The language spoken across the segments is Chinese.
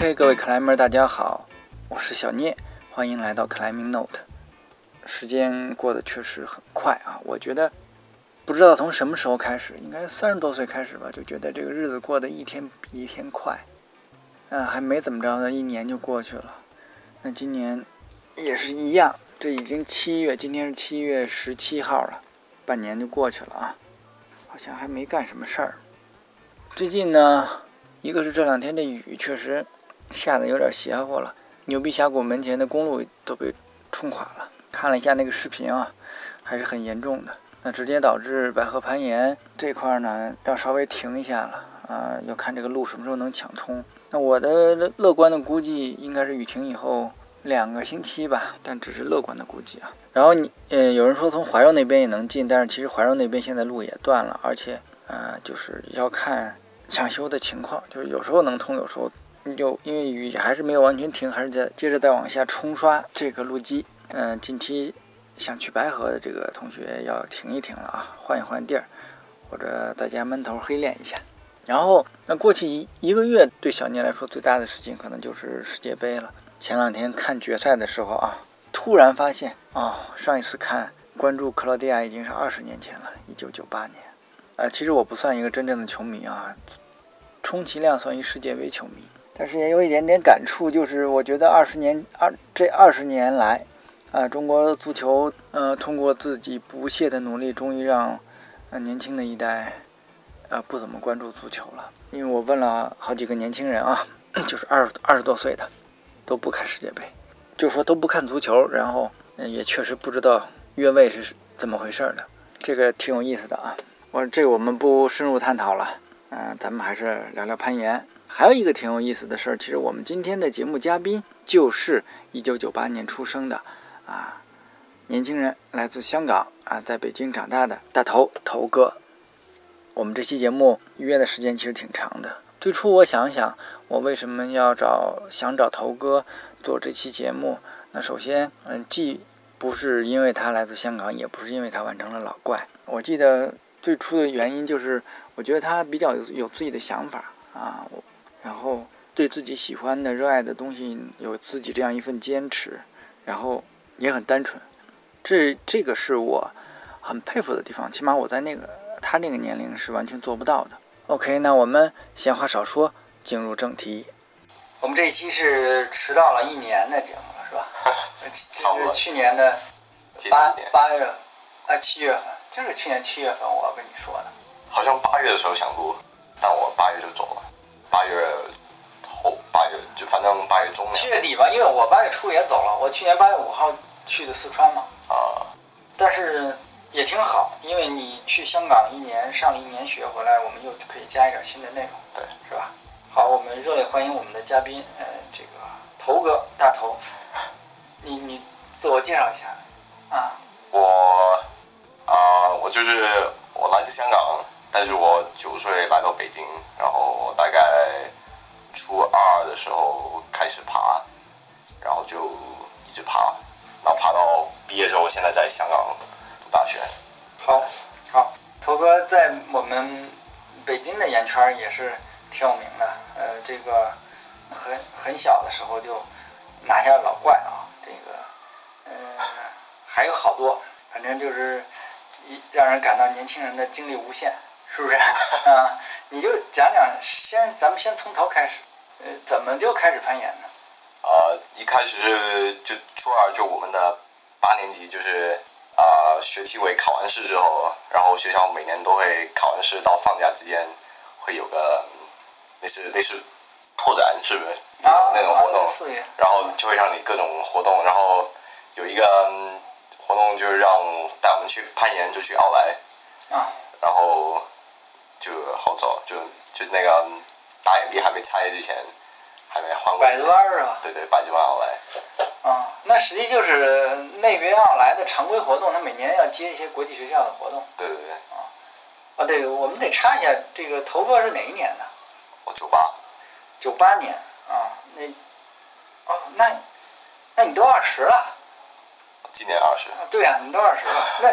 OK，各位 climber，大家好，我是小聂，欢迎来到 Climbing Note。时间过得确实很快啊，我觉得不知道从什么时候开始，应该三十多岁开始吧，就觉得这个日子过得一天比一天快。嗯，还没怎么着呢，一年就过去了。那今年也是一样，这已经七月，今天是七月十七号了，半年就过去了啊，好像还没干什么事儿。最近呢？一个是这两天这雨确实吓得有点邪乎了，牛鼻峡谷门前的公路都被冲垮了。看了一下那个视频啊，还是很严重的。那直接导致百合攀岩这块呢要稍微停一下了啊，要看这个路什么时候能抢通。那我的乐观的估计应该是雨停以后两个星期吧，但只是乐观的估计啊。然后你呃有人说从怀柔那边也能进，但是其实怀柔那边现在路也断了，而且呃就是要看。抢修的情况就是有时候能通，有时候就因为雨还是没有完全停，还是在接着再往下冲刷这个路基。嗯，近期想去白河的这个同学要停一停了啊，换一换地儿，或者大家闷头黑练一下。然后，那过去一一个月对小聂来说最大的事情可能就是世界杯了。前两天看决赛的时候啊，突然发现哦，上一次看关注克罗地亚已经是二十年前了，一九九八年。呃，其实我不算一个真正的球迷啊。充其量算一世界杯球迷，但是也有一点点感触，就是我觉得二十年二这二十年来，啊，中国足球呃通过自己不懈的努力，终于让呃年轻的一代呃不怎么关注足球了。因为我问了好几个年轻人啊，就是二十二十多岁的都不看世界杯，就说都不看足球，然后也确实不知道越位是怎么回事的，这个挺有意思的啊。我这我们不深入探讨了。嗯，咱们还是聊聊攀岩。还有一个挺有意思的事儿，其实我们今天的节目嘉宾就是一九九八年出生的啊，年轻人，来自香港啊，在北京长大的大头头哥。我们这期节目约的时间其实挺长的。最初我想想，我为什么要找想找头哥做这期节目？那首先，嗯，既不是因为他来自香港，也不是因为他完成了老怪。我记得最初的原因就是。我觉得他比较有有自己的想法啊，然后对自己喜欢的、热爱的东西有自己这样一份坚持，然后也很单纯，这这个是我很佩服的地方。起码我在那个他那个年龄是完全做不到的。OK，那我们闲话少说，进入正题。我们这一期是迟到了一年的节目了，是吧？这是去年的八八月啊七月份，就是去年七月份我跟你说的。好像八月的时候想录，但我八月就走了。八月后，八月就反正八月中。七月底吧，因为我八月初也走了。我去年八月五号去的四川嘛。啊。但是也挺好，因为你去香港一年上了一年学回来，我们又可以加一点新的内容，对，是吧？好，我们热烈欢迎我们的嘉宾，呃，这个头哥大头，你你自我介绍一下啊。我啊，我就是我来自香港。但是我九岁来到北京，然后大概初二的时候开始爬，然后就一直爬，然后爬到毕业之后，现在在香港读大学。好，好，头哥在我们北京的岩圈也是挺有名的，呃，这个很很小的时候就拿下老怪啊，这个，呃，还有好多，反正就是一让人感到年轻人的精力无限。是不是 啊？你就讲讲，先咱们先从头开始，呃，怎么就开始攀岩呢？呃，一开始是就初二就我们的八年级就是啊学期尾考完试之后，然后学校每年都会考完试到放假之间会有个类似类似拓展，是不是？啊，那种活动，然后就会让你各种活动，然后有一个活动就是让带我们去攀岩，就去奥莱啊，然后。就好早，就就那个大影壁还没拆之前，还没换过。百子湾是吧？对对，百子湾奥莱。啊，那实际就是那边奥莱的常规活动，他每年要接一些国际学校的活动。对对对。啊，啊对，我们得查一下，这个头哥是哪一年的？我九八。九八年啊，那，哦，那，那你都二十了。今年二十。对呀，你都二十了，那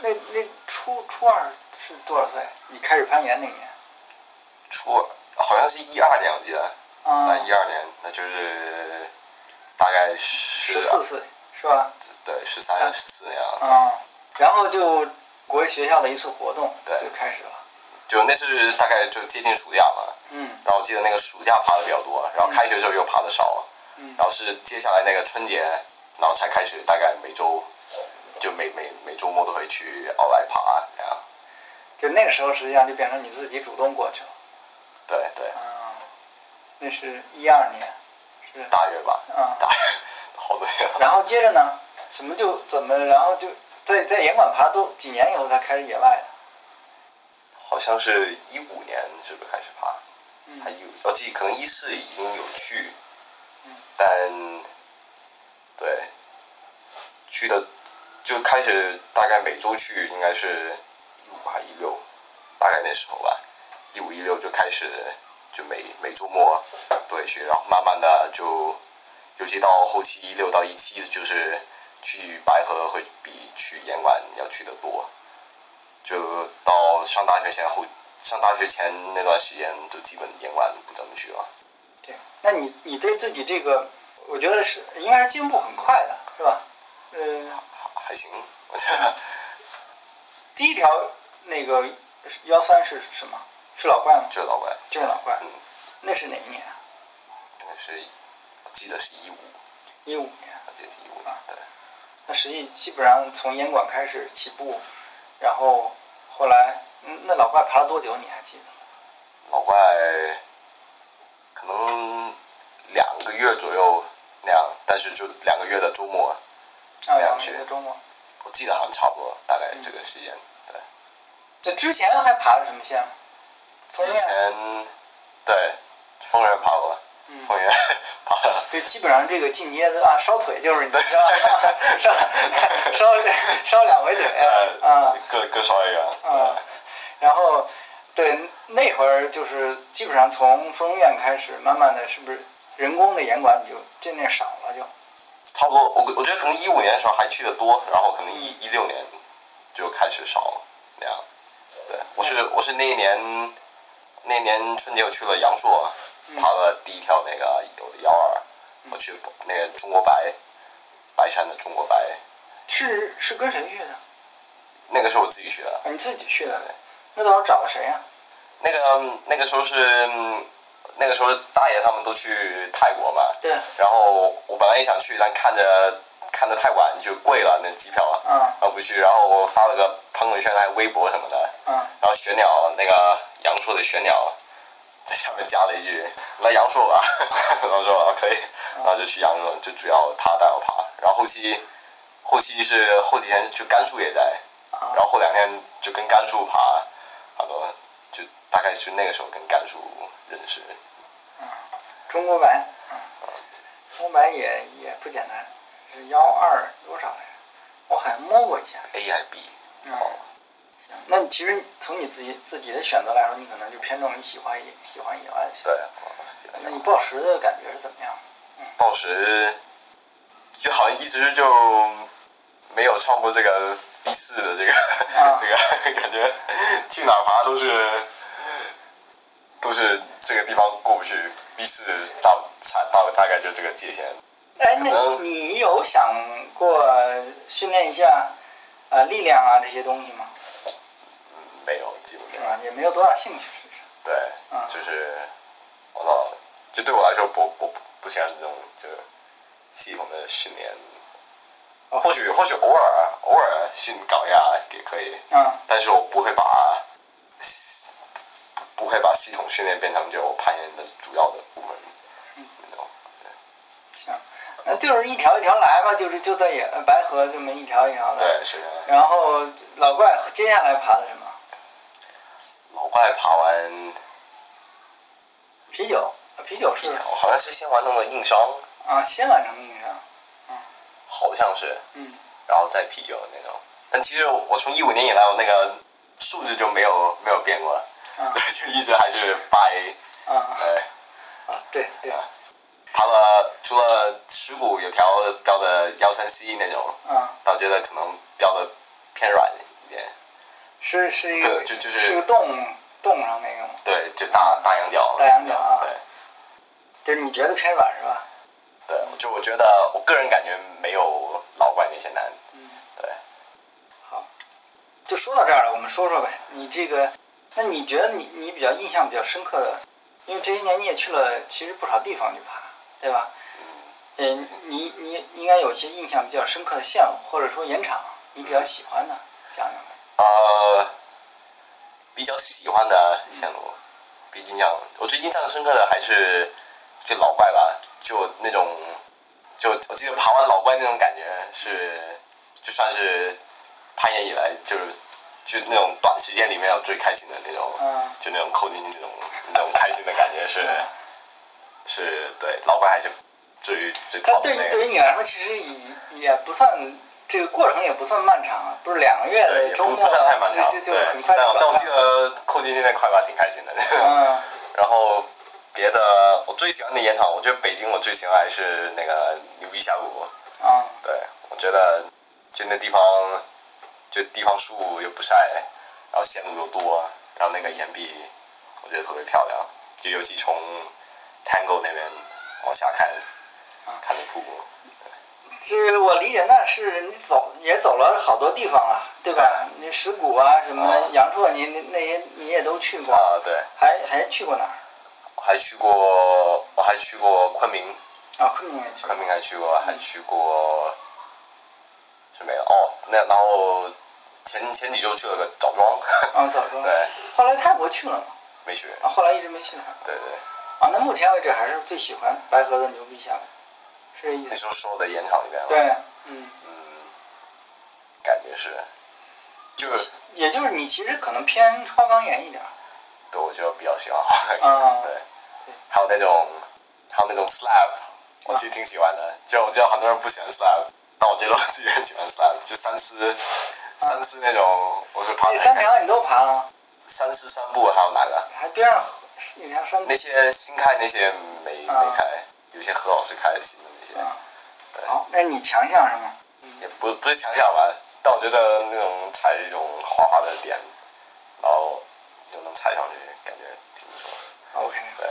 那那初初二。是多少岁？你开始攀岩那年？初好像是一二年，我记得。啊一二年那就是大概十十四岁是吧？对十三十四那样。啊，然后就国学校的一次活动对就开始了。就那是大概就接近暑假嘛，嗯然后我记得那个暑假爬的比较多，然后开学的时候又爬的少，嗯然后是接下来那个春节，然后才开始大概每周就每每每周末都会去鳌拜爬这样。就那个时候实际上就变成你自己主动过去了。对对，啊，那是一二年，是大约吧，嗯。大约好多年了。然后接着呢，什么就怎么，然后就在在严管爬都几年以后才开始野外的。好像是一五年是不是开始爬？嗯还有我记得可能一四已经有去，嗯但对去的就开始大概每周去，应该是一五还一六，大概那时候吧，一五一六就开始就每每周末都会去，然后慢慢的就，尤其到后期一六到一七，就是去白河会比去严管要去的多，就到上大学前后上大学前那段时间，就基本严管不怎么去了。对，那你你对自己这个，我觉得是应该是进步很快的，是吧？嗯，还还行，我觉得第一条那个幺三是什么？是老怪吗？就是老怪，就是老怪。嗯，那是哪一年啊？那是我记得是一五，一五年。我记得是一五年，对，那实际基本上从烟馆开始起步，然后后来，嗯，那老怪爬了多久？你还记得吗？老怪可能两个月左右那样，但是就两个月的周末，啊，两两去个月周末。我记得好像差不多，大概这个时间，对。这之前还爬了什么线吗？之前对丰原爬过，嗯丰原爬了，对，基本上这个进阶的啊，烧腿就是你 知道吧？烧烧烧两回腿呃啊，各各烧一个，啊然后对那会儿就是基本上从丰院开始，慢慢的是不是人工的严管你就渐渐少了就？差不多，我我觉得可能一五年的时候还去的多，然后可能一一六年就开始少了那样。对，我是我是那一年那一年春节我去了阳朔，嗯爬了第一条那个有的幺二，我去那个中国白白山的中国白，是是跟谁去的？那个是我自己去的。啊，你自己去的对？那到时候找的谁呀、那个那个时候是嗯那个时候大爷他们都去泰国嘛，对，然后我本来也想去，但看着看着太晚就贵了那机票，嗯。然后不去，然后我发了个朋友圈还有微博什么的，嗯。然后玄鸟那个杨朔的玄鸟在下面加了一句来阳朔吧，然后说啊可以，然后就去阳朔，就主要他带我爬，然后后期后期是后几天就甘肃也在，啊然后后两天就跟甘肃爬，好多就大概是那个时候跟甘肃认识，中国白，嗯，中国白也也不简单，是幺二多少来着？我好像摸过一下。A 还是 B，嗯，行，那你其实从你自己自己的选择来说，你可能就偏重你喜欢野喜欢野外。对，那你报时的感觉是怎么样的？报时就好像一直就没有超过这个 V 四的这个、啊 这个感觉，去哪儿爬都是都是这个地方过不去，V 四到差到大概就这个界限。哎，那你有想过训练一下啊、力量啊这些东西吗？没有，基本上是吧？也没有多大兴趣，是不是？对，啊就是我老就对我来说不不不不喜欢这种就是系统的训练。哦或许或许偶尔偶尔训搞一下也可以，嗯但是我不会把不会把系统训练变成就我攀岩的主要的部分。嗯那种行，那就是一条一条来吧，就是就在野呃白河这么一条一条的。对，是的。然后老怪接下来爬的什么？老怪爬完，啤酒，啊啤酒是我好像是先完成了硬伤，啊，先完成硬伤。嗯好像是，嗯然后再啤酒那种。但其实我从一五年以来，我那个素质就没有没有变过，啊 就一直还是八 A。啊对，啊，对对，爬了除了石鼓有条标的幺三 C 那种，啊，但我觉得可能标的偏软一点。是是一个就就是是个洞洞上那个吗？对，就大大羊角。大羊角啊对。就是你觉得偏软是吧？对，就我觉得我个人感觉没有老怪那些难。嗯，对，好，就说到这儿了，我们说说呗。你这个，那你觉得你你比较印象比较深刻的，因为这些年你也去了其实不少地方去爬，对吧？嗯，你你应该有一些印象比较深刻的项目，或者说岩场，你比较喜欢的，讲讲呗。呃，比较喜欢的线路，比印象我最印象深刻的还是就老怪吧，就那种，就我记得爬完老怪那种感觉是，就算是攀岩以来就是就那种短时间里面我最开心的那种，嗯就那种扣进去那种那种开心的感觉是嗯是对老怪还是最最它 top 的对那个。对于你来说，其实也也不算这个过程也不算漫长啊，不是两个月的周末不不算太漫长，就就很快但我但我记。得扣进去那块吧挺开心的。嗯 然后别的我最喜欢的演场，我觉得北京我最喜欢还是那个牛逼峡谷。啊对，我觉得就那地方，就地方舒服又不晒，然后线路又多，然后那个岩壁我觉得特别漂亮，就尤其从 Tango 那边往下看，啊看着瀑布。这我理解那是你走也走了好多地方了，对吧？那石鼓啊，什么啊阳朔，你那那些你也都去过，啊，对，还还去过哪儿？还去过，我还去过昆明，啊，昆明也去昆。明还去过，还去过是没了哦。那然后前前几周去了个枣庄，啊，枣庄。对，后来泰国去了吗？没去。啊，后来一直没去。对对，啊，那目前为止还是最喜欢白河的牛逼峡谷，是这意思？你说说的岩场里面吗？对，嗯，嗯，感觉是，就是也就是你其实可能偏花岗岩一点。对，我就比较喜欢啊对对，还有那种，还有那种 slab，我其实挺喜欢的。就我知道很多人不喜欢 slab，但我觉得我自己很喜欢 slab，就三狮，三狮那种，我是爬三条你都爬了，三狮三步还有哪个？还边上有条山那些新开那些没啊没开，有些何老师开的新的那些，好，那你强项是吗？也不不是强项吧，但我觉得那种踩这种滑滑的点，然后就能踩上去，感觉挺不错的。OK，对，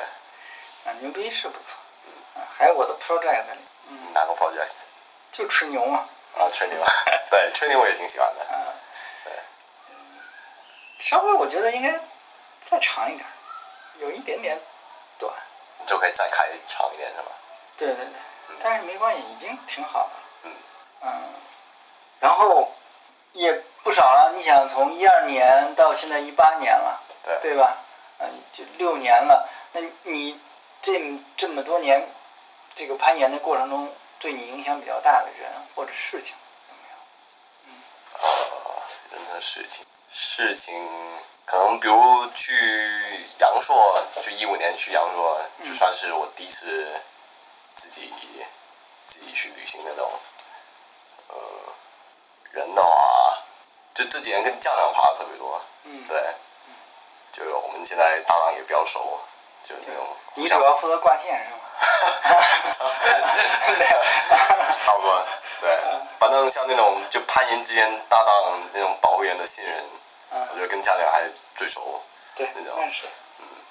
啊，牛逼是不错。啊，还有我的 project 里，嗯，哪个 project？就吹牛嘛。啊，吹牛，对，吹牛我也挺喜欢的。稍微我觉得应该再长一点儿，有一点点短。你就可以再开长一点，是吗？对对对，但是没关系，已经挺好的。嗯嗯，然后也不少了。你想从一二年到现在一八年了，对。对吧？嗯，就六年了。那你这这么多年这个攀岩的过程中，对你影响比较大的人或者事情有没有？呃，人的事情，事情可能比如去阳朔，就一五年去阳朔，嗯就算是我第一次自己自己去旅行那种。呃，人的话，就这几年跟家长爬的特别多，嗯，对，就我们现在搭档也比较熟，就那种你主要负责挂线是吗？差不多，对，反正像那种就攀岩之间搭档那种保护员的信任，我觉嗯，得跟家长还是最熟。对，那种。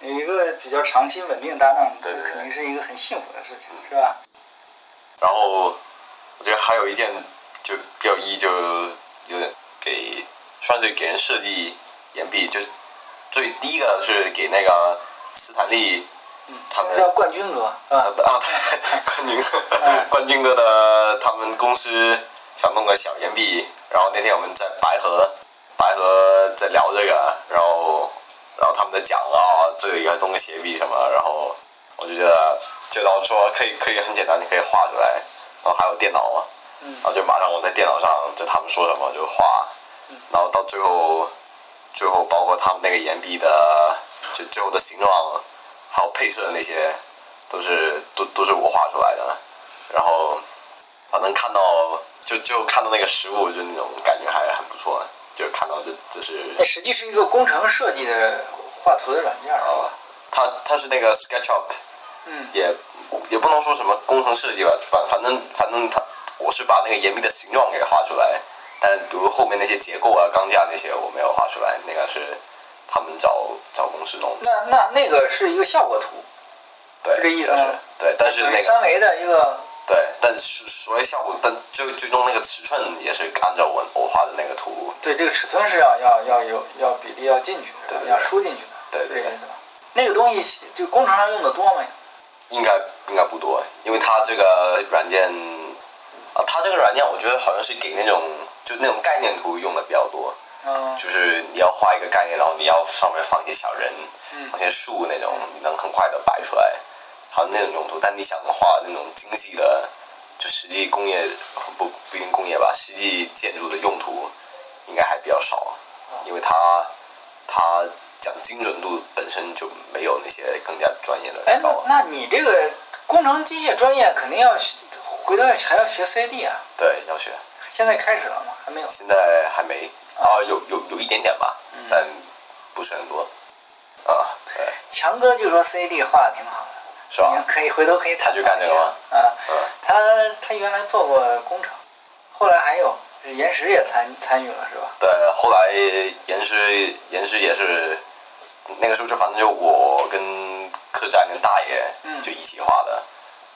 有一个比较长期稳定搭档，对肯定是一个很幸福的事情，是吧？然后我觉得还有一件就比较一就有点给算是给人设计岩壁，就最第一个是给那个斯坦利嗯，他们叫冠军哥，是啊？啊对 冠军哥嗯。冠军哥的他们公司想弄个小岩壁，然后那天我们在白河白河在聊这个，然后然后他们在讲啊这里要弄个斜壁什么，然后我就觉得就然后说可以可以很简单，你可以画出来，然后还有电脑嘛，嗯。然后就马上我在电脑上就他们说什么就画嗯，然后到最后最后包括他们那个岩壁的就最后的形状，还有配色的那些，都是都都是我画出来的，然后反正看到就就看到那个实物，就那种感觉还很不错，就看到这这是那实际是一个工程设计的画图的软件，是啊吧？，它它是那个 SketchUp，嗯也也不能说什么工程设计吧，反反正反正它我是把那个岩壁的形状给画出来，但比如后面那些结构啊、钢架那些我没有画出来，那个是他们找找公司弄，那那那个是一个效果图，对，是这意思是吗对，但是那个三维的一个对，但是所谓效果，但最最终那个尺寸也是按照我我画的那个图，对这个尺寸是要要要有要比例要进去的，对对对。要输进去的，对对？那个东西就工程上用的多吗？应该应该不多，因为它这个软件，啊，它这个软件我觉得好像是给那种就那种概念图用的比较多，嗯就是你要画一个概念，然后你要上面放一些小人，嗯放些树那种，你能很快的摆出来，还有那种用途。但你想画那种精细的，就实际工业不不一定工业吧，实际建筑的用途应该还比较少，因为它它讲精准度本身就没有那些更加专业的哎，那你这个工程机械专业肯定要回头还要学 CAD 啊？对，要学。现在开始了吗？还没有。现在还没啊，有有有一点点吧，嗯但不是很多。啊，对，强哥就说 CAD 画的挺好的，是吧你？可以回头可以他就干这个吗啊，嗯，他他原来做过工程，后来还有岩石也参参与了是吧？对，后来岩石岩石也是，那个时候就反正就我跟客栈跟大爷嗯就一起画的，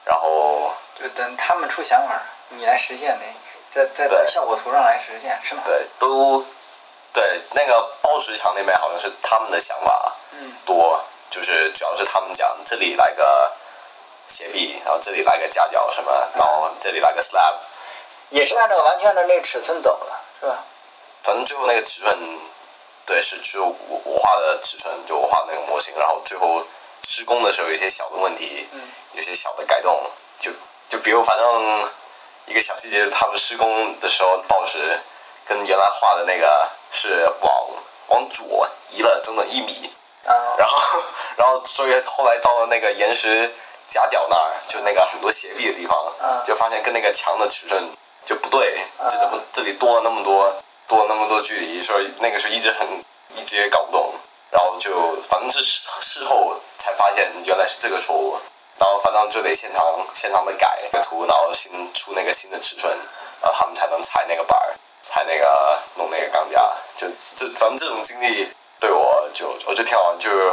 然后就等他们出想法，你来实现这，在在对效果图上来实现是吗？对都对那个包石墙那边好像是他们的想法嗯多，就是主要是他们讲这里来个斜壁，然后这里来个夹角什么，然后这里来个 slab，也是按照完全按照那个尺寸走的是吧？反正最后那个尺寸，对，是只有我我画的尺寸，就我画的那个模型，然后最后施工的时候有一些小的问题，嗯有些小的改动，就就比如反正一个小细节，他们施工的时候报时跟原来画的那个是往往左移了整整一米，啊，然后然后所以后来到了那个岩石夹角那儿，就那个很多斜壁的地方，嗯就发现跟那个墙的尺寸就不对，嗯就怎么这里多了那么多多了那么多距离，所以那个时候一直很一直也搞不懂，然后就反正是事事后才发现原来是这个错误。然后反正就得现场现场的改个图，然后新出那个新的尺寸，然后他们才能踩那个板儿，踩那个弄那个钢架。就这反正这种经历对我就我就挺好玩，就是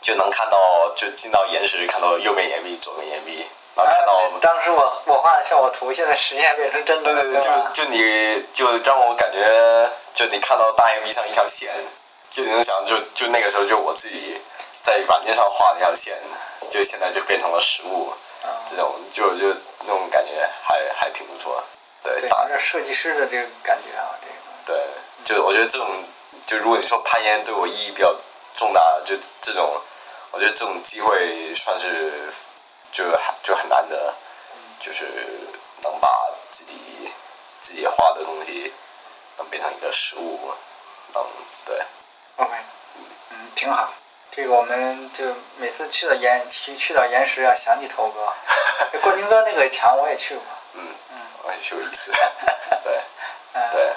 就能看到就进到岩石，看到右边岩壁、左边岩壁，然后看到。哎当时我我画的效果图，现在实现变成真的，对对对，就就你就让我感觉，就你看到大岩壁上一条线，就你能想就就那个时候就我自己在软件上画了一条线，就现在就变成了实物，啊这种就就那种感觉还还挺不错。对，对，打有点设计师的这个感觉啊，这个对，就我觉得这种，就如果你说攀岩对我意义比较重大，就这种，我觉得这种机会算是就很就很难得，就是能把自己自己画的东西能变成一个实物，能对 OK，嗯，挺好。这个我们就每次去到岩去去到岩石要想起头哥，这冠军哥那个墙我也去过，嗯，嗯我也去过一次，对嗯，对，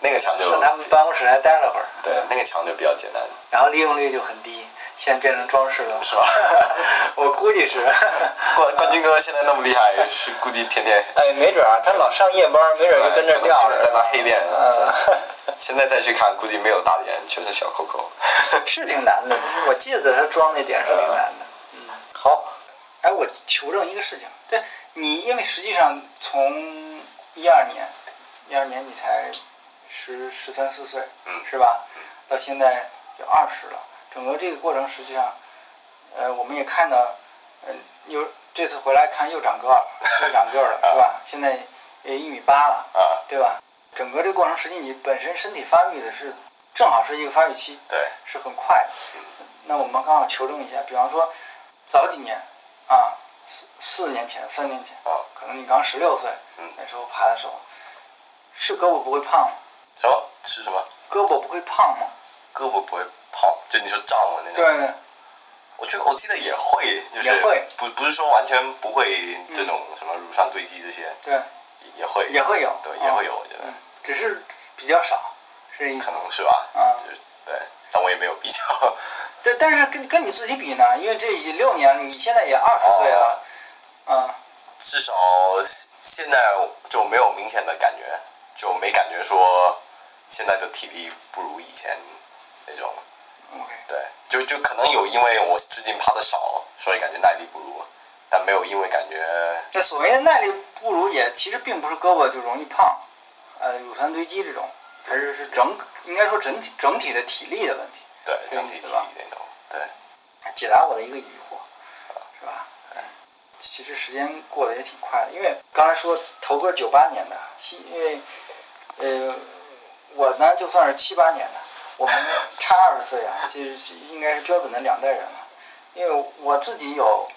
那个墙就上他们办公室还待了会儿，对那个墙就比较简单，然后利用率就很低，现在变成装饰了，是吧 我估计是。冠冠军哥现在那么厉害，是估计天天。哎，没准儿他老上夜班，没准儿就跟这儿吊着，在那黑练嗯，现在再去看，估计没有大脸，全是小扣扣。是挺难的。我记得他装那点是挺难的。嗯，好。哎，我求证一个事情，对你，因为实际上从一二年，一二年你才十十三四岁，嗯是吧？到现在就二十了，整个这个过程实际上，呃，我们也看到，嗯、又这次回来看又长个儿了，又长个儿了，是吧？现在也一米八了，啊，对吧？整个这个过程，实际你本身身体发育的是正好是一个发育期，对，是很快的。那我们刚好求证一下，比方说早几年啊，四四年前、三年前，哦，可能你刚十六岁，嗯那时候爬的时候，是胳膊不会胖吗？什么吃什么？胳膊不会胖吗？胳膊不会胖，就你说胀的那种。对，我觉得我记得也会，就是会。不不是说完全不会这种什么乳酸堆积这些，对，也也会。也会有，对，啊也会有，我觉得。嗯，只是比较少，是可。能是吧，啊。就是对，但我也没有比较。对，但是跟跟你自己比呢，因为这六年，你现在也二十岁了，啊，至少现在就没有明显的感觉，就没感觉说现在的体力不如以前那种。OK，对，就就可能有因为我最近爬的少，所以感觉耐力不如。但没有因为感觉这所谓的耐力不如也，其实并不是胳膊就容易胖，呃，乳酸堆积这种，还是是整应该说整体整体的体力的问题。对整体体力那种，对，解答我的一个疑惑，是吧？嗯，其实时间过得也挺快的，因为刚才说头哥九八年的，西因为呃我呢就算是七八年的，我们差二十岁啊，其实是应该是标准的两代人了。因为我自己有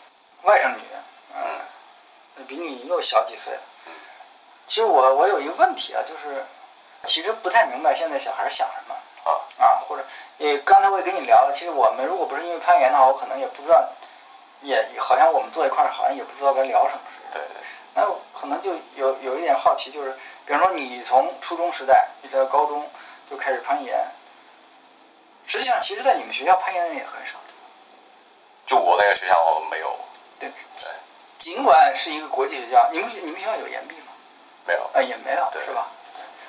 外甥女，嗯，比你又小几岁了。其实我我有一个问题啊，就是其实不太明白现在小孩想什么。啊，啊，或者也刚才我也跟你聊了，其实我们如果不是因为攀岩的话，我可能也不知道，也好像我们坐一块儿，好像也不知道该聊什么似的。对对，那可能就有有一点好奇，就是比方说你从初中时代一直到高中就开始攀岩，实际上其实，在你们学校攀岩的人也很少，就我那个学校没有，对，对，尽管是一个国际学校，你们你们学校有岩壁吗？没有，啊，也没有，是吧？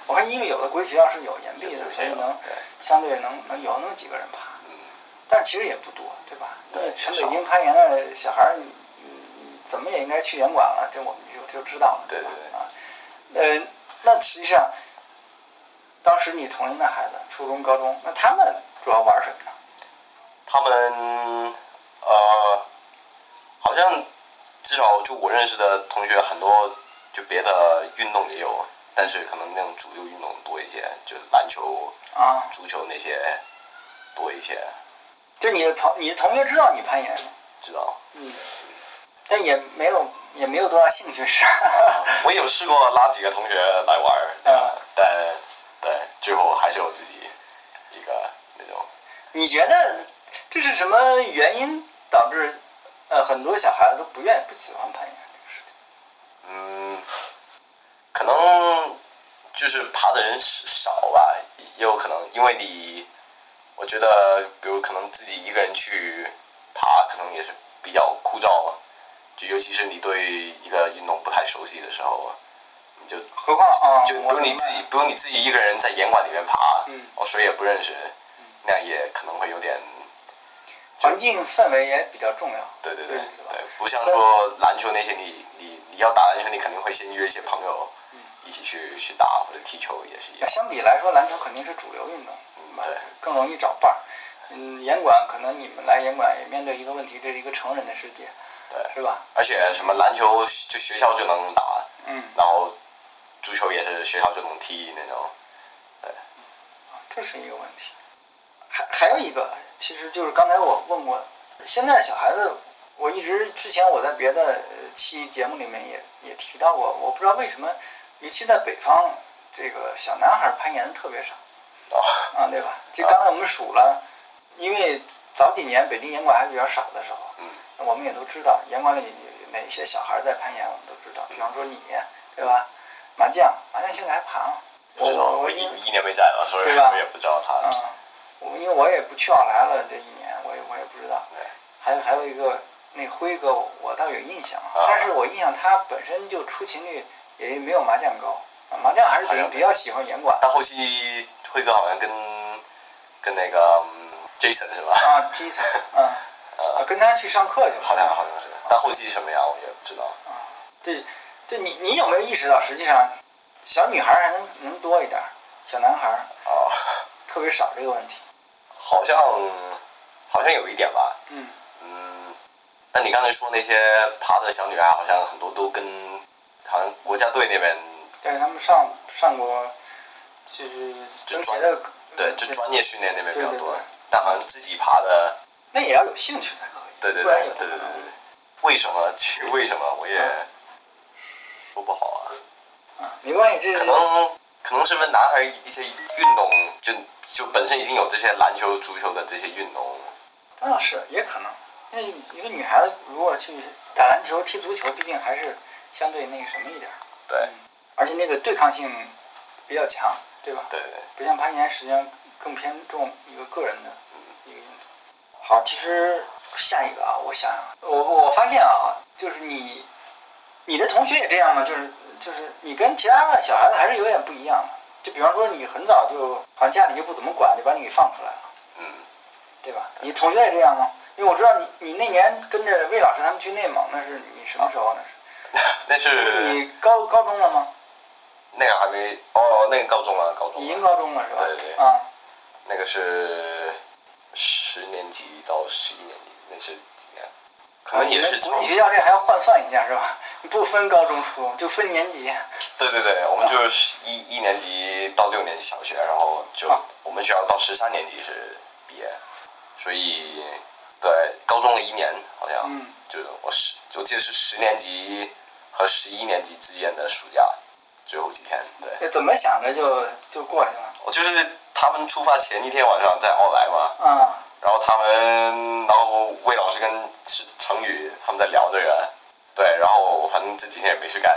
我看因为有的国际学校是有岩壁的，所以能对相对能能有那么几个人爬。嗯，但其实也不多，对吧？因对为全北京攀岩的小孩儿，你你怎么也应该去岩馆了，这我们就就知道了，吧？对对啊，呃，那实际上，当时你同龄的孩子，初中、高中，那他们主要玩什么呢？他们呃，好像至少就我认识的同学很多，就别的运动也有，但是可能那种主流运动多一些，就是篮球、啊，足球那些多一些，就你的朋你的同学知道你攀岩吗？知道。嗯，但也没有也没有多大兴趣是吧？我有试过拉几个同学来玩儿，啊但对最后还是我自己一个那种。你觉得这是什么原因导致呃很多小孩子都不愿意不喜欢攀岩这个事情？嗯，可能就是爬的人少吧，也有可能因为你，我觉得比如可能自己一个人去爬，可能也是比较枯燥，就尤其是你对一个运动不太熟悉的时候，你就何况啊就不用你自己，不用你自己一个人在岩馆里面爬，嗯我谁也不认识，那样也可能会有点，环境氛围也比较重要。对对对对，不像说篮球那些你你你要打篮球，你肯定会先约一些朋友嗯一起去去打或者踢球也是一样。相比来说，篮球肯定是主流运动，吧对更容易找伴儿。嗯，严管可能你们来严管也面对一个问题，这是一个成人的世界，对，是吧？而且什么篮球就学校就能打，嗯，然后足球也是学校就能踢那种对。这是一个问题。还还有一个，其实就是刚才我问过，现在小孩子，我一直之前我在别的呃期节目里面也也提到过，我不知道为什么，尤其在北方，这个小男孩攀岩特别少啊，啊，对吧？就刚才我们数了，因为早几年北京严管还比较少的时候，嗯，我们也都知道严管里哪些小孩在攀岩，我们都知道。比方说你，对吧？麻将，麻将现在还爬吗？我我一一年没在了，所以对也不知道他。因为我也不去奥莱了，这一年我也我也不知道。对还有还有一个那辉哥，我倒有印象，啊但是我印象他本身就出勤率也没有麻将高，啊麻将还是比较比较喜欢严管。但后期辉哥好像跟跟那个、嗯、Jason 是吧？啊，基层，嗯，啊，跟他去上课去了。好像好像是，但后期什么样我也不知道。啊对，对你你有没有意识到，实际上小女孩还能能多一点儿，小男孩哦，特别少这个问题。好像好像有一点吧。嗯，嗯，但你刚才说那些爬的小女孩，好像很多都跟好像国家队那边但是他们上上过，就是的对，就专业训练那边比较多对对对，但好像自己爬的，那也要有兴趣才可以，对对对对对对对，为什么？去为什么？我也说不好啊，啊，没关系，这是可能可能是不是男孩一些运动就就本身已经有这些篮球、足球的这些运动，啊是也可能，因为一个女孩子如果去打篮球、踢足球，毕竟还是相对那个什么一点儿，对嗯而且那个对抗性比较强，对吧？对对，不像攀岩，实际上更偏重一个个人的一个运动。好，其实下一个啊，我想想，我我发现啊，就是你你的同学也这样吗？就是就是你跟其他的小孩子还是有点不一样的。就比方说你很早就好像家里就不怎么管，就把你给放出来了，嗯，对吧？你同学也这样吗？因为我知道你你那年跟着魏老师他们去内蒙，那是你什么时候？那是 那是你高高中了吗？那个还没哦，那个高中了，高中已经高中了是吧？对对啊，那个是十年级到十一年级，那是几年？可能也是你们国际学校这还要换算一下是吧？不分高中初中，就分年级。对对对，我们就是一一年级到六年级小学，然后就啊。我们学校到十三年级是毕业，所以对高中了一年好像，嗯。就是我十我记得是十年级和十一年级之间的暑假最后几天，对。这怎么想着就就过去了？我就是他们出发前一天晚上在奥莱嘛，啊，然后他们，然后魏老师跟是程宇他们在聊这个，对，然后反正这几天也没事干，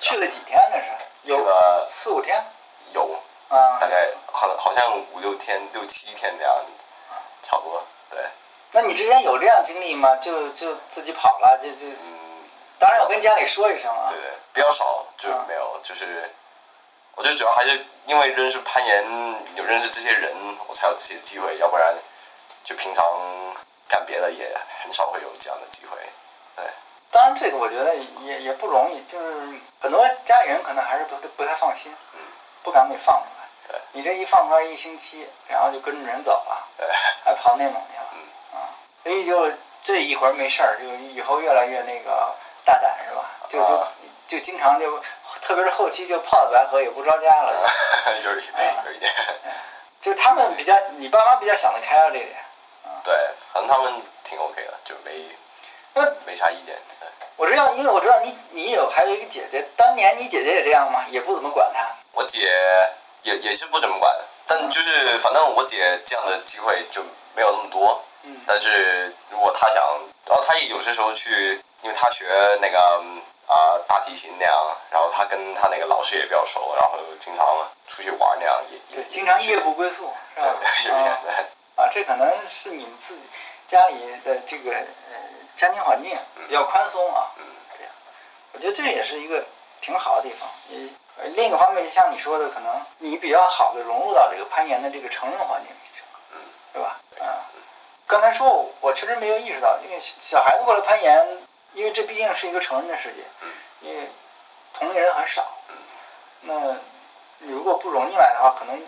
去了几天那是？去有了四五天有啊。大概好好像五六天、六七天这样，差不多，对，那你之前有这样经历吗？就就自己跑了，就就嗯，当然我跟家里说一声啊对。对，比较少，就啊没有，就是，我觉得主要还是因为认识攀岩，有认识这些人，我才有这些机会，要不然就平常干别的也很少会有这样的机会，对，当然这个我觉得也也不容易，就是很多家里人可能还是不不太放心，嗯，不敢给放出来。对。你这一放出来一星期，然后就跟着人走了，对，还跑内蒙去了，嗯。啊，所以就这一会儿没事儿，就以后越来越那个大胆是吧？就就啊。就经常就，特别是后期就泡在白河也不着家了，有一有一点，就是他们比较，你爸妈比较想得开了这点。对，反正他们挺 OK 的，就没那没啥意见，对。我知道，因为我知道你你有还有一个姐姐，当年你姐姐也这样吗？也不怎么管她。我姐也也是不怎么管，但就是反正我姐这样的机会就没有那么多。嗯但是如果她想，然后她也有些时候去，因为她学那个啊、大提琴那样，然后她跟她那个老师也比较熟，然后经常出去玩那样也对也，经常夜不归宿，是吧？对，有一点啊，这可能是你们自己家里的这个呃家庭环境比较宽松啊，嗯这样，我觉得这也是一个挺好的地方。你呃另一个方面，像你说的，可能你比较好的融入到这个攀岩的这个成人环境里去了，嗯，是吧？嗯，刚才说我我确实没有意识到，因为小小孩子过来攀岩，因为这毕竟是一个成人的世界，嗯因为同龄人很少嗯，那你如果不融进来的话，可能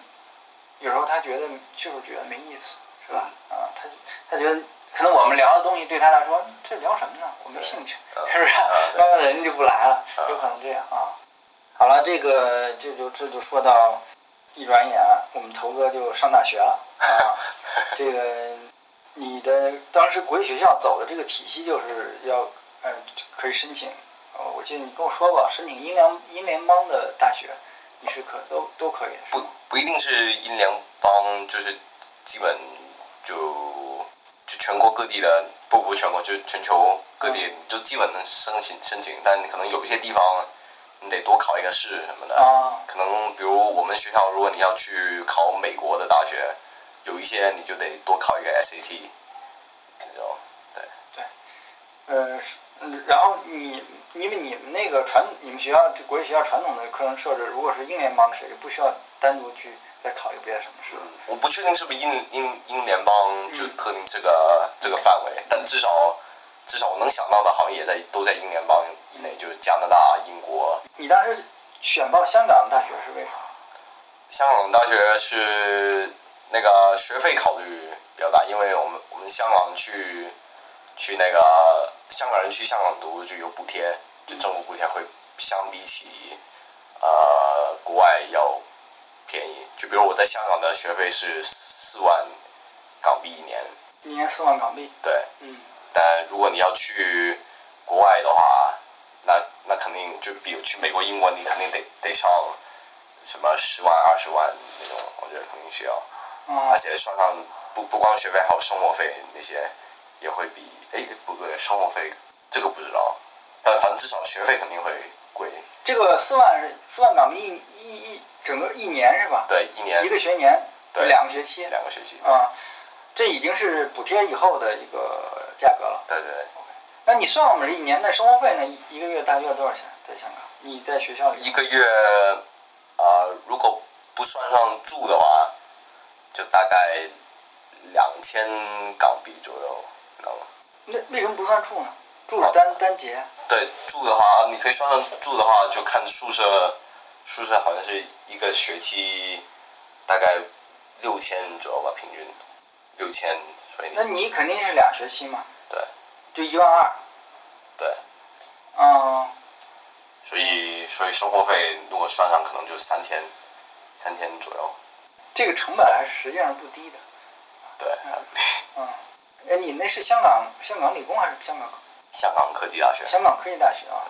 有时候他觉得就是觉得没意思，是吧？啊，他他觉得可能我们聊的东西对他来说，这聊什么呢？我没兴趣，是不是啊？对慢人就不来了，啊有可能这样啊。好了，这个这就这就说到，一转眼我们头哥就上大学了啊。这个你的当时国际学校走的这个体系就是要呃可以申请，呃，我记得你跟我说过，申请英联英联邦的大学，你是可都都可以不？不一定是英联邦，就是基本就就全国各地的，不不全国，就全球各地，你就基本能申请申请，但你可能有一些地方你得多考一个试什么的。啊，可能比如我们学校，如果你要去考美国的大学，有一些你就得多考一个 SAT，那种对。呃，是嗯然后你因为你们那个传你们学校这国际学校传统的课程设置，如果是英联邦的学就不需要单独去再考一个别的什么试。嗯，我不确定是不是英英英联邦就嗯特定这个、这个范围，但至少至少我能想到的，好像也在都在英联邦以内，就是加拿大、英国。你当时选报香港大学是为啥？香港大学是那个学费考虑比较大，因为我们我们香港去去那个香港人去香港读就有补贴，就政府补贴会相比起呃国外要便宜。就比如我在香港的学费是四万港币一年，一年四万港币。对，嗯但如果你要去国外的话，那那肯定就比如去美国、英国，你肯定得得上什么十万、二十万那种，我觉得肯定需要。嗯而且算上不不光学费，还有生活费那些也会比哎不对，生活费这个不知道，但反正至少学费肯定会贵。这个四万是四万港币一一一整个一年是吧？对，一年一个学年，对两个学期。两个学期。啊，这已经是补贴以后的一个价格了。对对对，那你算我们这一年的生活费呢？一一个月大约多少钱？在香港，你在学校里一个月呃，如果不算上住的话，就大概两千港币左右。那为什么不算住呢？住是单单节。对住的话，你可以算上住的话，就看宿舍，宿舍好像是一个学期大概六千左右吧，平均六千，所以那你肯定是俩学期嘛，对就一万二。对，嗯，所以所以生活费如果算上，可能就三千三千左右，这个成本还是实际上不低的。对，嗯，哎，你那是香港香港理工还是香港香港科技大学，香港科技大学啊？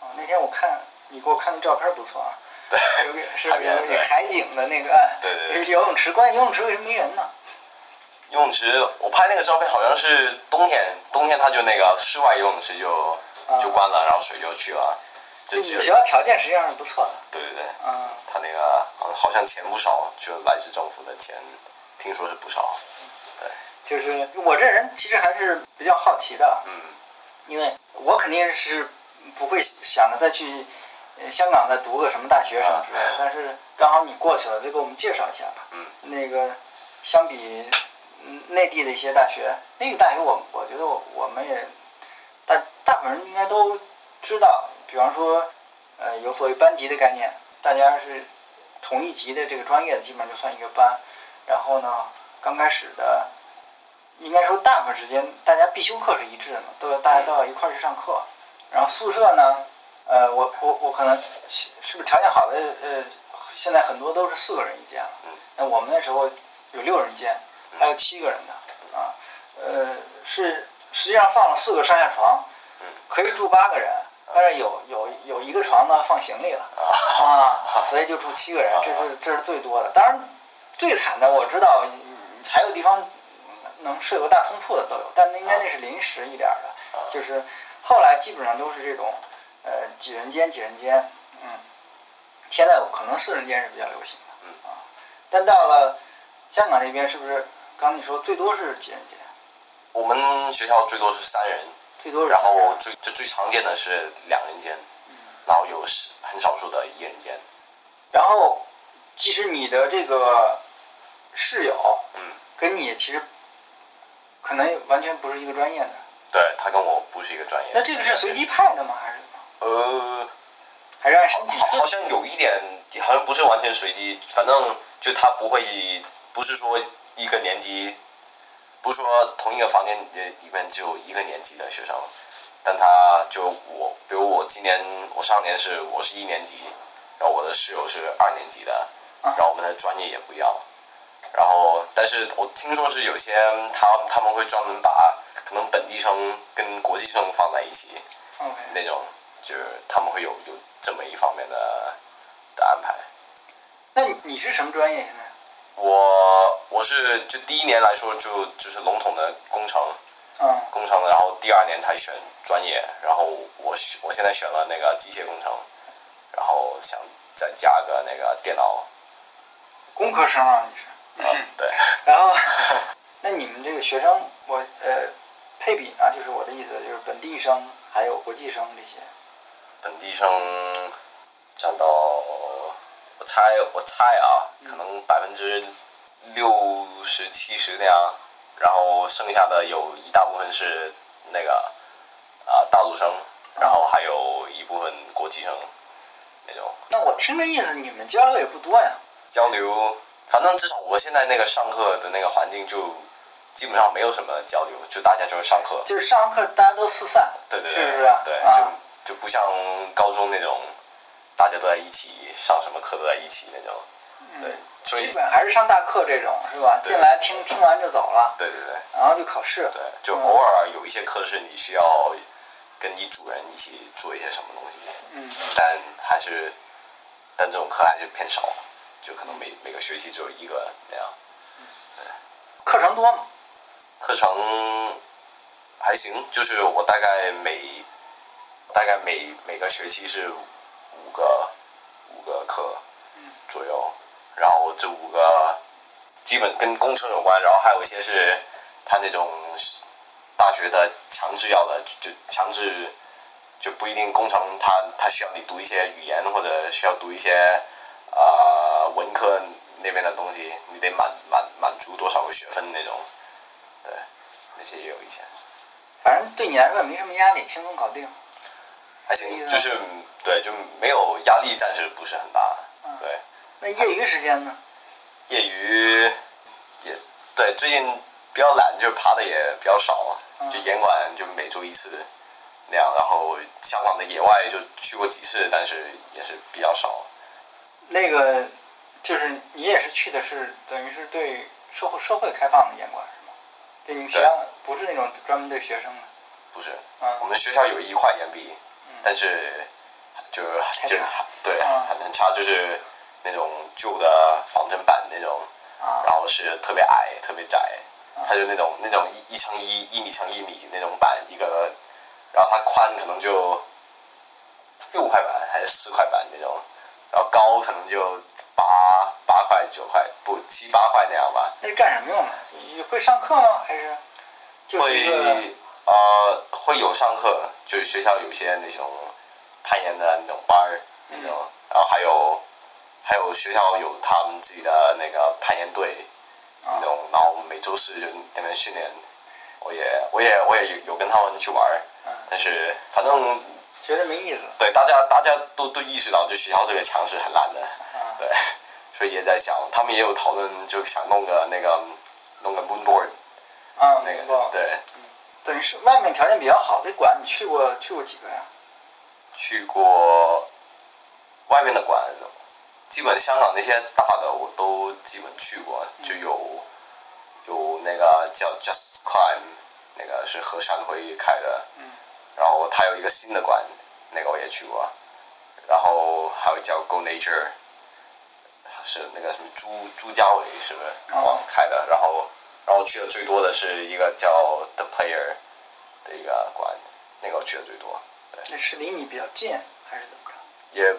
啊，那天我看你给我看的照片不错啊，对，有个 是海边海景的那个，对对对游泳池，关键游泳池为什么没人呢？游泳池，我拍那个照片好像是冬天，冬天它就那个室外游泳池就啊就关了，然后水就去了，就只有你们学校条件实际上是不错的。对对对，嗯，他那个好好像钱不少，就来自政府的钱，听说是不少。就是我这人其实还是比较好奇的，嗯。因为我肯定是不会想着再去呃香港再读个什么大学什么之类的，但是刚好你过去了，就给我们介绍一下吧。嗯。那个相比嗯内地的一些大学，那个大学我我觉得我我们也大大部分人应该都知道，比方说呃有所谓班级的概念，大家是同一级的这个专业的基本上就算一个班，然后呢刚开始的。应该说，大部分时间大家必修课是一致的，都要大家都要一块儿去上课。然后宿舍呢，呃，我我我可能是是不是条件好的，呃，现在很多都是四个人一间了。嗯那我们那时候有六人间，还有七个人的啊，呃，是实际上放了四个上下床，嗯可以住八个人，但是有有有一个床呢放行李了啊，所以就住七个人，这是这是最多的。当然，最惨的我知道还有地方能睡个大通铺的都有，但那应该那是临时一点儿的，就是后来基本上都是这种呃几人间几人间，嗯，现在可能四人间是比较流行的，嗯啊，但到了香港那边是不是刚你说最多是几人间？我们学校最多是三人，最多是然后最就最常见的是两人间，然后有是很少数的一人间。然后其实你的这个室友嗯，跟你其实可能完全不是一个专业的，对他跟我不是一个专业。那这个是随机派的吗？还是？呃，还是按身体？好好像有一点，好像不是完全随机，反正就他不会，不是说一个年级，不是说同一个房间里里面只有一个年级的学生，但他就我，比如我今年我上年是我是一年级，然后我的室友是二年级的，啊然后我们的专业也不一样，然后但是我听说是有些他他们会专门把可能本地生跟国际生放在一起那种，就是他们会有有这么一方面的的安排。那你你是什么专业现在？我我是就第一年来说就就是笼统的工程嗯工程，然后第二年才选专业，然后我选我现在选了那个机械工程，然后想再加个那个电脑，工科生啊，你是？嗯，对，然后，那你们这个学生，我呃配比呢，就是我的意思就是本地生还有国际生这些。本地生占到我猜我猜啊，可能百分之六十七十那样，然后剩下的有一大部分是那个啊、大陆生，然后还有一部分国际生那种那我听这意思，你们交流也不多呀。交流，反正至少我现在那个上课的那个环境就基本上没有什么交流，就大家就是上课，就是上完课大家都四散，对对对是不是啊对，啊就就不像高中那种大家都在一起上什么课都在一起那种，对，所以基本还是上大课这种是吧？进来听听完就走了，对对对然后就考试。对，就偶尔有一些课是你需要跟你主人一起做一些什么东西，嗯，但还是但这种课还是偏少，就可能每每个学期只有一个那样。课程多吗？课程还行，就是我大概每大概每每个学期是五个五个课左右，然后这五个基本跟工程有关，然后还有一些是他那种大学的强制要的，就就强制就不一定工程他他需要你读一些语言或者需要读一些呃文科那边的东西，你得满满满足多少个学分那种。对，那些也有一些。反正对你来说也没什么压力，轻松搞定。还行，就是对，就没有压力，暂时不是很大。嗯对，那业余时间呢？业余也对，最近比较懒，就爬的也比较少，嗯就严管就每周一次那样，然后香港的野外就去过几次，但是也是比较少。那个就是你也是去的是等于是对社会社会开放的严管是吗？对你们学校不是那种专门对学生的。不是，嗯我们学校有一块岩壁，但是就就差对嗯很很差，就是那种旧的仿真板那种，啊然后是特别矮、特别窄，它就那种那种一一乘一、一米乘一米那种板一个，然后它宽可能就六块板还是四块板那种，然后高可能就八八块九块不七八块那样吧，那是干什么用的？你会上课吗？还是就是会呃会有上课，就是学校有一些那种攀岩的那种班儿，嗯那种，然后还有还有学校有他们自己的那个攀岩队，啊那种，然后每周四就那边训练，我也我也我也有有跟他们去玩但是反正觉得没意思。对大家大家都都意识到，就学校这个墙是很烂的，啊？对，所以也在想，他们也有讨论，就想弄个那个弄个 moonboard 啊，那个，对。等于是外面条件比较好的馆，你去过去过几个呀？去过外面的馆，基本香港那些大的我都基本去过，就有有那个叫 Just Climb，那个是何山辉开的，嗯然后他有一个新的馆，那个我也去过，然后还有叫 Go Nature，是那个什么朱朱家伟是不是？哦。忘了开的，然后然后去的最多的是一个叫 The Player 的一个馆，那个我去的最多。那是离你比较近还是怎么着？也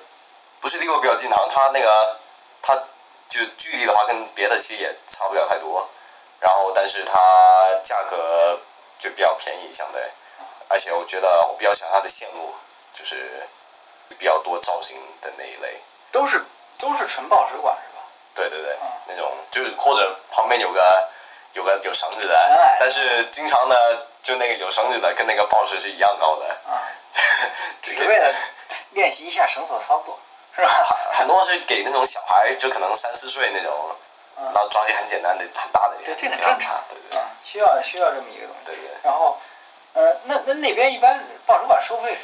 不是离我比较近，好像它那个它就距离的话跟别的其实也差不了太多，然后但是它价格就比较便宜相对，而且我觉得我比较喜欢它的线路，就是比较多造型的那一类。都是都是纯报纸馆是吧？对对对，嗯那种就是或者旁边有个有个有绳子的哎，但是经常的就那个有绳子的跟那个报纸是一样高的，啊，只 只是为了练习一下绳索操作，是吧？很多是给那种小孩，就可能三四岁那种，嗯然后抓些很简单的、很大的，对，这个给他正常对对需要需要这么一个东西。对对。然后，呃，那那那边一般报纸馆收费是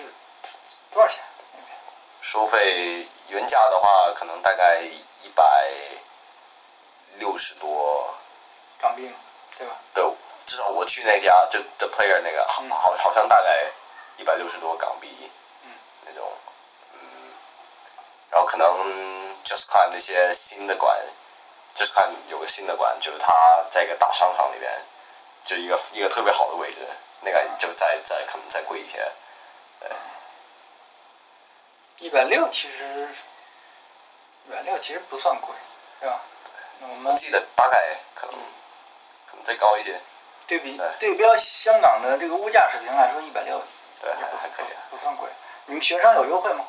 多少钱？那边收费原价的话，可能大概一百六十多，港币嘛，对吧？对，至少我去那家就 The Player 那个，好嗯好好像大概一百六十多港币，嗯，那种，嗯，然后可能 Just Climb 那些新的馆，Just Climb 有个新的馆，就是它在一个大商场里边，就一个一个特别好的位置，那个就再再可能再贵一些，一百六其实，一百六其实不算贵，对吧？那我我们记得大概可能可能再高一些，对比对对标香港的这个物价水平来说，一百六对，还还可以。不算贵。你们学生有优惠吗？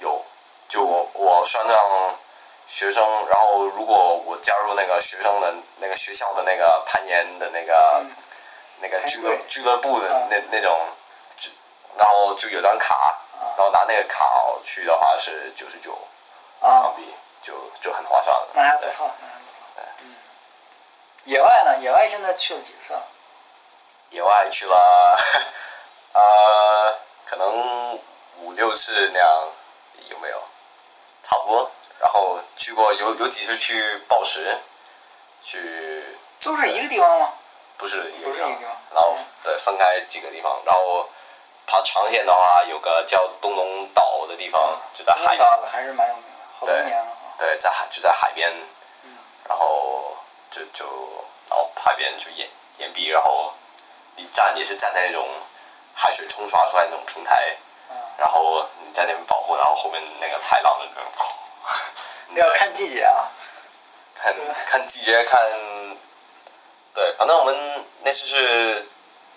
有，就我我算上学生，然后如果我加入那个学生的那个学校的那个攀岩的那个、嗯那个俱乐俱乐部的嗯那、那种，就然后就有张卡，啊然后拿那个卡去的话是九十九啊港，币，就就很划算了。对那还不错，那还不错。嗯，野外呢？野外现在去了几次了？野外去了，呃，可能五六次那样，有没有？差不多。然后去过有有几次去报时，去都是一个地方吗？不是一个地方不是一个地方，然后嗯对分开几个地方，然后爬长线的话有个叫东龙岛的地方，就在海边。还是蛮有名的，好多对年了。啊。对，在海就在海边，嗯。然后就就然后海边就岩岩壁，然后你站也是站在那种海水冲刷出来那种平台，嗯，然后你在那边保护，然后后面那个海浪的那种，要看季节啊。看看季节看，对，反正我们那次是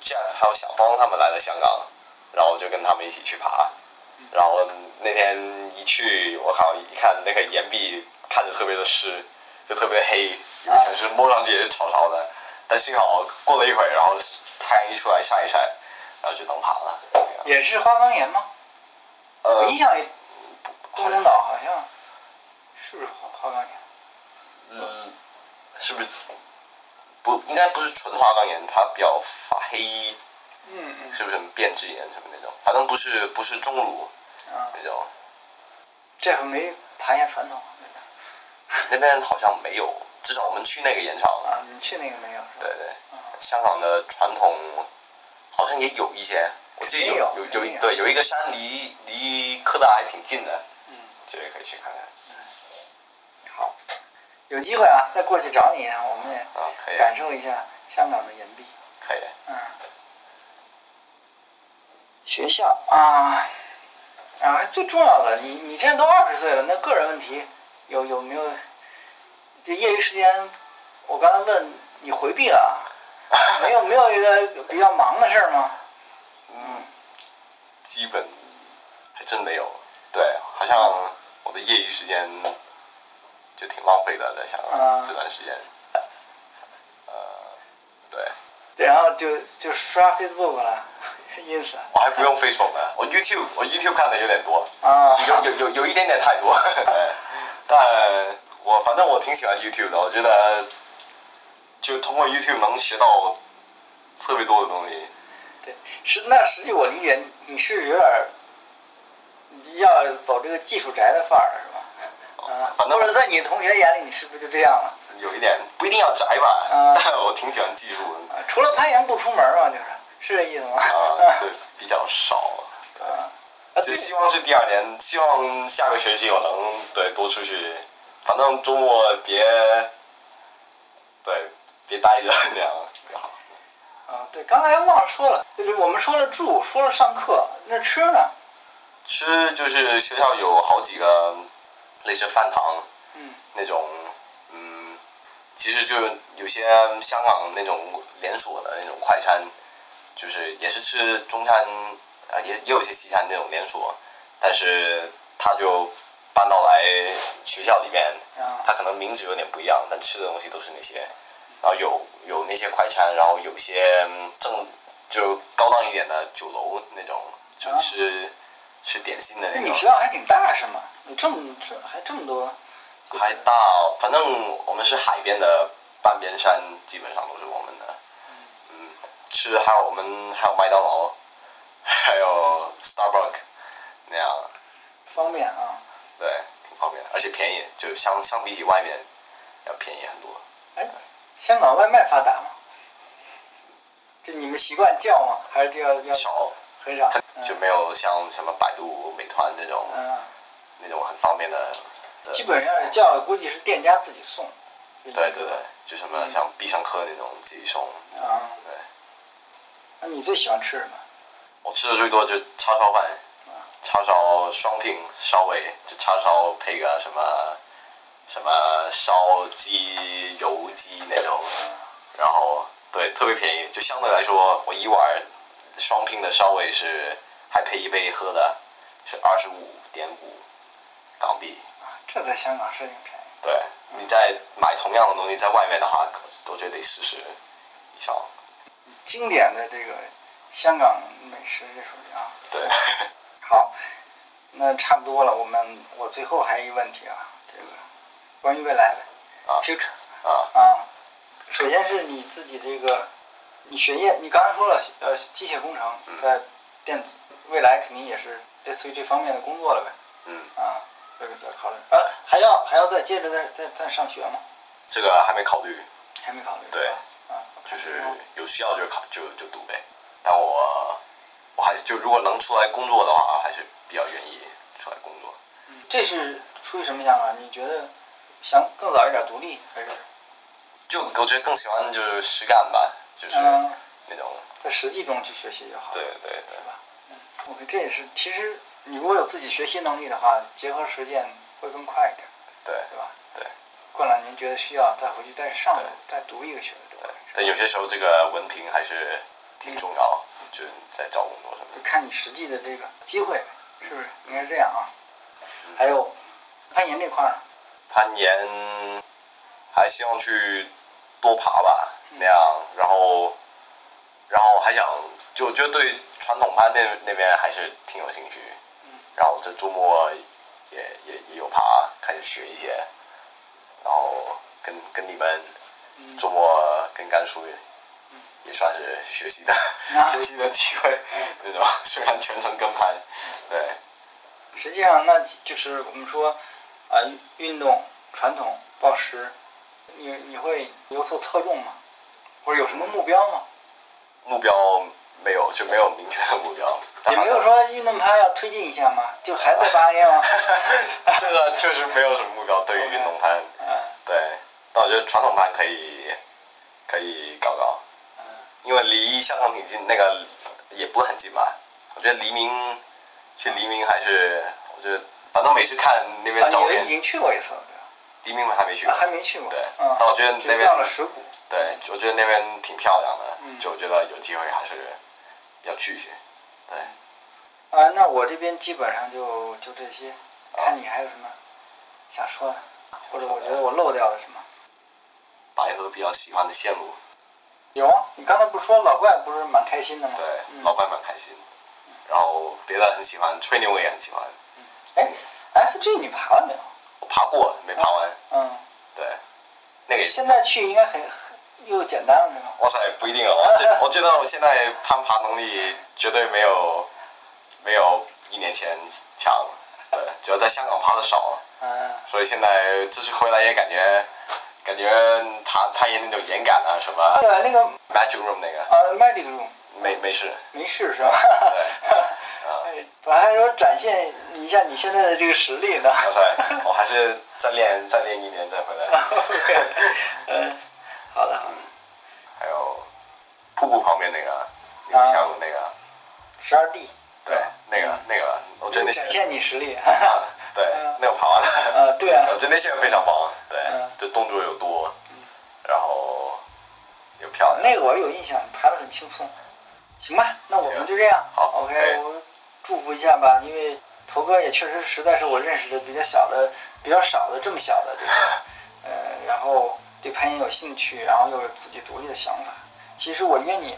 Jeff 还有小芳他们来了香港，然后就跟他们一起去爬，然后那天一去，我靠，一看那个岩壁看着特别的湿，就特别黑，有的城市摸上去也是潮潮的，但幸好过了一会儿，然后太阳一出来晒一晒，然后就能爬了。也是花岗岩吗？我呃，印象里，东龙岛好像是不是花花岗岩？嗯，是不是不应该不是纯花岗岩，它比较发黑，嗯嗯是不是什么变质岩什么那种？反正不是不是钟乳啊，那种，这还没爬下传统那边好像没有，至少我们去那个岩场，啊，你去那个没有？对对，啊香港的传统好像也有一些，我记得有有有有有对有一个山离离科大还挺近的，嗯，这个可以去看看。好，有机会啊，再过去找你，我们也啊，可以，感受一下香港的银币。可以。嗯，学校啊啊，最重要的，你你现在都二十岁了，那个人问题有有没有？这业余时间，我刚才问你回避了，没有没有一个比较忙的事儿吗？嗯，基本还真没有。对，好像我的业余时间就挺浪费的，在香啊港这段时间。呃，对，然后就就刷 Facebook 了，ins 我还不用 Facebook 呢，我 YouTube 我 YouTube 看的有点多，啊，有有有有一点点太多。对 但我反正我挺喜欢 YouTube 的，我觉得就通过 YouTube 能学到特别多的东西。对，实那实际我理解你是有点儿要走这个技术宅的范儿是吧？啊，反正或者在你同学眼里，你是不是就这样了？有一点不一定要宅吧，啊 但我挺喜欢技术的。啊，除了攀岩不出门嘛，就是是这意思吗？啊，对，比较少。啊，啊对，就希望是第二年，希望下个学期我能对多出去，反正周末别对别待着 那样比较好。啊，对，刚才忘了说了，就是我们说了住，说了上课，那吃呢？吃就是学校有好几个类似饭堂嗯。那种，嗯，其实就是有些香港那种连锁的那种快餐，就是也是吃中餐，呃，也也有一些西餐那种连锁，但是他就搬到来学校里面，啊。它可能名字有点不一样，但吃的东西都是那些，然后有有那些快餐，然后有些嗯正就高档一点的酒楼那种，就吃、吃点心的那你那种。学校还挺大是吗？你这么这还这么多？还大，反正我们是海边的半边山，基本上都是我们的。嗯，吃还有我们还有麦当劳，还有 Starbucks 那样，方便啊。对，挺方便的，而且便宜，就相相比起外面要便宜很多。哎，香港外卖发达吗？就你们习惯叫吗？还是这要要少，很少？它就没有像什么百度、美团那种、嗯，那种很方便的。的基本上是叫，估计是店家自己送。对对对，就什么像必胜客那种自己送。啊，对，那你最喜欢吃什么？我吃的最多就叉烧饭，叉烧双拼烧味，就叉烧配个什么什么烧鸡、油鸡那种，然后对特别便宜，就相对来说，我一碗双拼的烧味是还配一杯喝的，是二十五点五港币。啊，这在香港是挺便宜。对，你在买同样的东西在外面的话，可我觉得得四十以上。经典的这个香港美食这属于啊。对，好，那差不多了。我们我最后还有一个问题啊，这个关于未来的啊 future 啊，啊，首先是你自己这个，你学业，你刚才说了，呃，机械工程嗯在电子，未来肯定也是类似于这方面的工作了呗。嗯，啊，这个在考虑。啊，还要还要再接着再再再上学吗？这个还没考虑。还没考虑。对啊，就是嗯有需要就考就就读呗。但我我还是就如果能出来工作的话，还是比较愿意出来工作。嗯这是出于什么想法？你觉得想更早一点独立，还是就我觉得更喜欢就是实干吧，就是嗯，那种在实际中去学习就好？对对对对吧？嗯，OK，这也是其实你如果有自己学习能力的话，结合实践会更快一点，对对吧？对过两年觉得需要再回去再上对再读一个学位都对。但有些时候这个文凭还是挺重要，就在找工作什么就看你实际的这个机会，是不是？应该是这样啊。嗯还有攀岩这块儿。攀岩还希望去多爬吧，嗯那样，然后然后还想就就对传统攀那那边还是挺有兴趣，然后这周末也也也有爬，开始学一些，然后跟跟你们周末跟甘叔也算是学习的、学习的机会那种，虽然全程跟拍，对。实际上，那就是我们说啊，运动传统报时，你你会有所侧重吗？或者有什么目标吗？目标没有，就没有明确的目标。也没有说运动攀要推进一下吗？就还在八 A 吗？这个确实没有什么目标，对于运动攀，对。但我觉得传统攀可以，可以搞搞。因为离香港挺近，那个也不很近吧？我觉得黎明，去黎明还是，我觉得反正每次看那边照片。已经去过一次了，黎明我还没去过。还没去过。对。但我觉得那边。到了石鼓。对，我觉得那边挺漂亮的，就我觉得有机会还是要去一去。对。啊，那我这边基本上就就这些，看你还有什么想说的，或者我觉得我漏掉了什么。白河比较喜欢的线路。有啊，你刚才不是说老怪不是蛮开心的吗？对，老怪蛮开心。然后别的很喜欢，吹牛我也很喜欢。哎，S G 你爬了没有？我爬过，没爬完。嗯。对。那个。现在去应该很又简单了，是吧？哇塞，不一定哦。我觉得 我现在攀爬能力绝对没有没有一年前强。对，主要在香港爬的少。嗯。所以现在这次回来也感觉。感觉他他也那种严感啊什么？对，那个 magic room 那个。呃，magic room。没没事。没事是吧？对。啊。我还说展现一下你现在的这个实力呢。哇塞！我还是再练再练一年再回来。嗯，好的。还有瀑布旁边那个李小鲁那个。十二 D。对，那个那个，我真的展现你实力。对，那个爬完了。啊，对啊。我真得那些非常棒。对，这动作又多，然后又漂亮。那个我有印象，爬的很轻松。行吧，那我们就这样。好，OK，我们祝福一下吧，因为头哥也确实实在是我认识的比较小的、比较少的这么小的这个，呃，然后对攀岩有兴趣，然后又有自己独立的想法。其实我约你，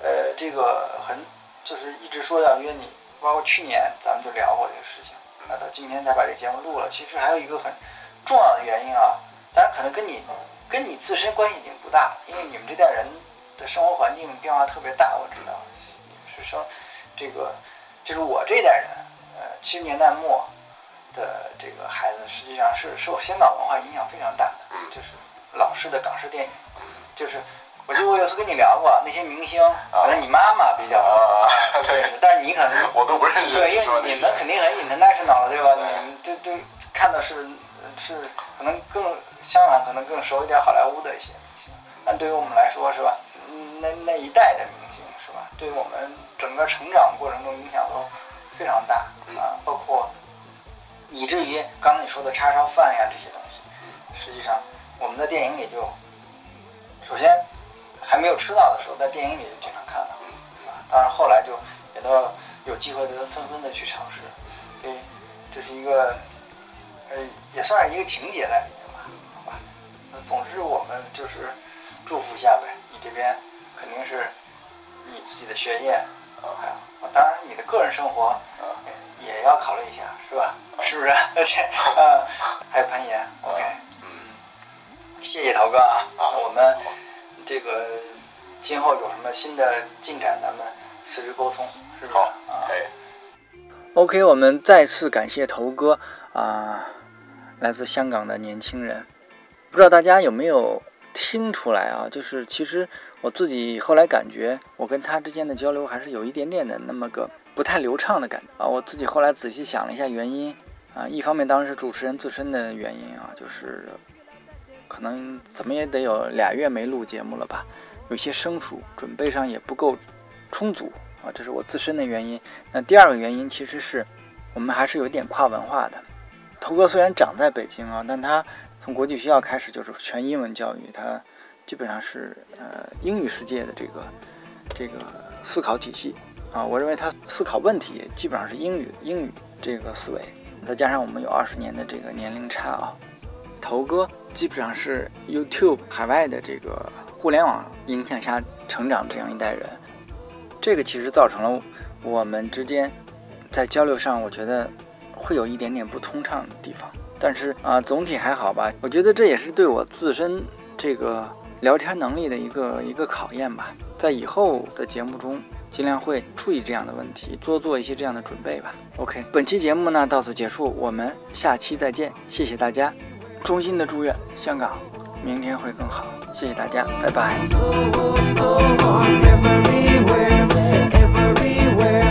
呃，这个很就是一直说要约你，包括去年咱们就聊过这个事情。那到今天才把这节目录了。其实还有一个很重要的原因啊，当然可能跟你跟你自身关系已经不大，因为你们这代人的生活环境变化特别大。我知道是生这个就是我这代人，呃，七十年代末的这个孩子，实际上是受香港文化影响非常大的，就是老式的港式电影，就是。我记得我有次跟你聊过那些明星，可能你妈妈比较 对，但是你可能 我都不认识。对，因为你们肯定很 international 了，对吧？你们都都看的是是可能更香港可能更熟一点好莱坞的一些明星，但对于我们来说是吧？那那一代的明星是吧？对我们整个成长过程中影响都非常大啊，包括以至于刚才你说的叉烧饭呀这些东西，实际上我们在电影里就首先。还没有吃到的时候，在电影里就经常看到，啊，当然后来就也都有机会，就纷纷的去尝试，所以这是一个，呃，也算是一个情节在里面吧，好吧。那总之我们就是祝福一下呗。你这边肯定是你自己的学业，还有当然你的个人生活也要考虑一下，是吧？是不是？而且，嗯，还有攀岩，OK，嗯，谢谢陶哥啊，我们。这个今后有什么新的进展，咱们随时沟通，是不是？好，可以。OK，我们再次感谢头哥啊，来自香港的年轻人。不知道大家有没有听出来啊？就是其实我自己后来感觉，我跟他之间的交流还是有一点点的那么个不太流畅的感觉啊。我自己后来仔细想了一下原因啊，一方面当然是主持人自身的原因啊，就是。可能怎么也得有俩月没录节目了吧，有些生疏，准备上也不够充足啊，这是我自身的原因。那第二个原因其实是我们还是有点跨文化的。头哥虽然长在北京啊，但他从国际学校开始就是全英文教育，他基本上是呃英语世界的这个这个思考体系啊，我认为他思考问题基本上是英语英语这个思维，再加上我们有二十年的这个年龄差啊。头哥基本上是 YouTube 海外的这个互联网影响下成长这样一代人，这个其实造成了我们之间在交流上，我觉得会有一点点不通畅的地方。但是啊，总体还好吧。我觉得这也是对我自身这个聊天能力的一个一个考验吧。在以后的节目中，尽量会注意这样的问题，多做一些这样的准备吧。OK，本期节目呢到此结束，我们下期再见，谢谢大家，衷心的祝愿香港明天会更好，谢谢大家，拜拜。So, so, far, everywhere, everywhere.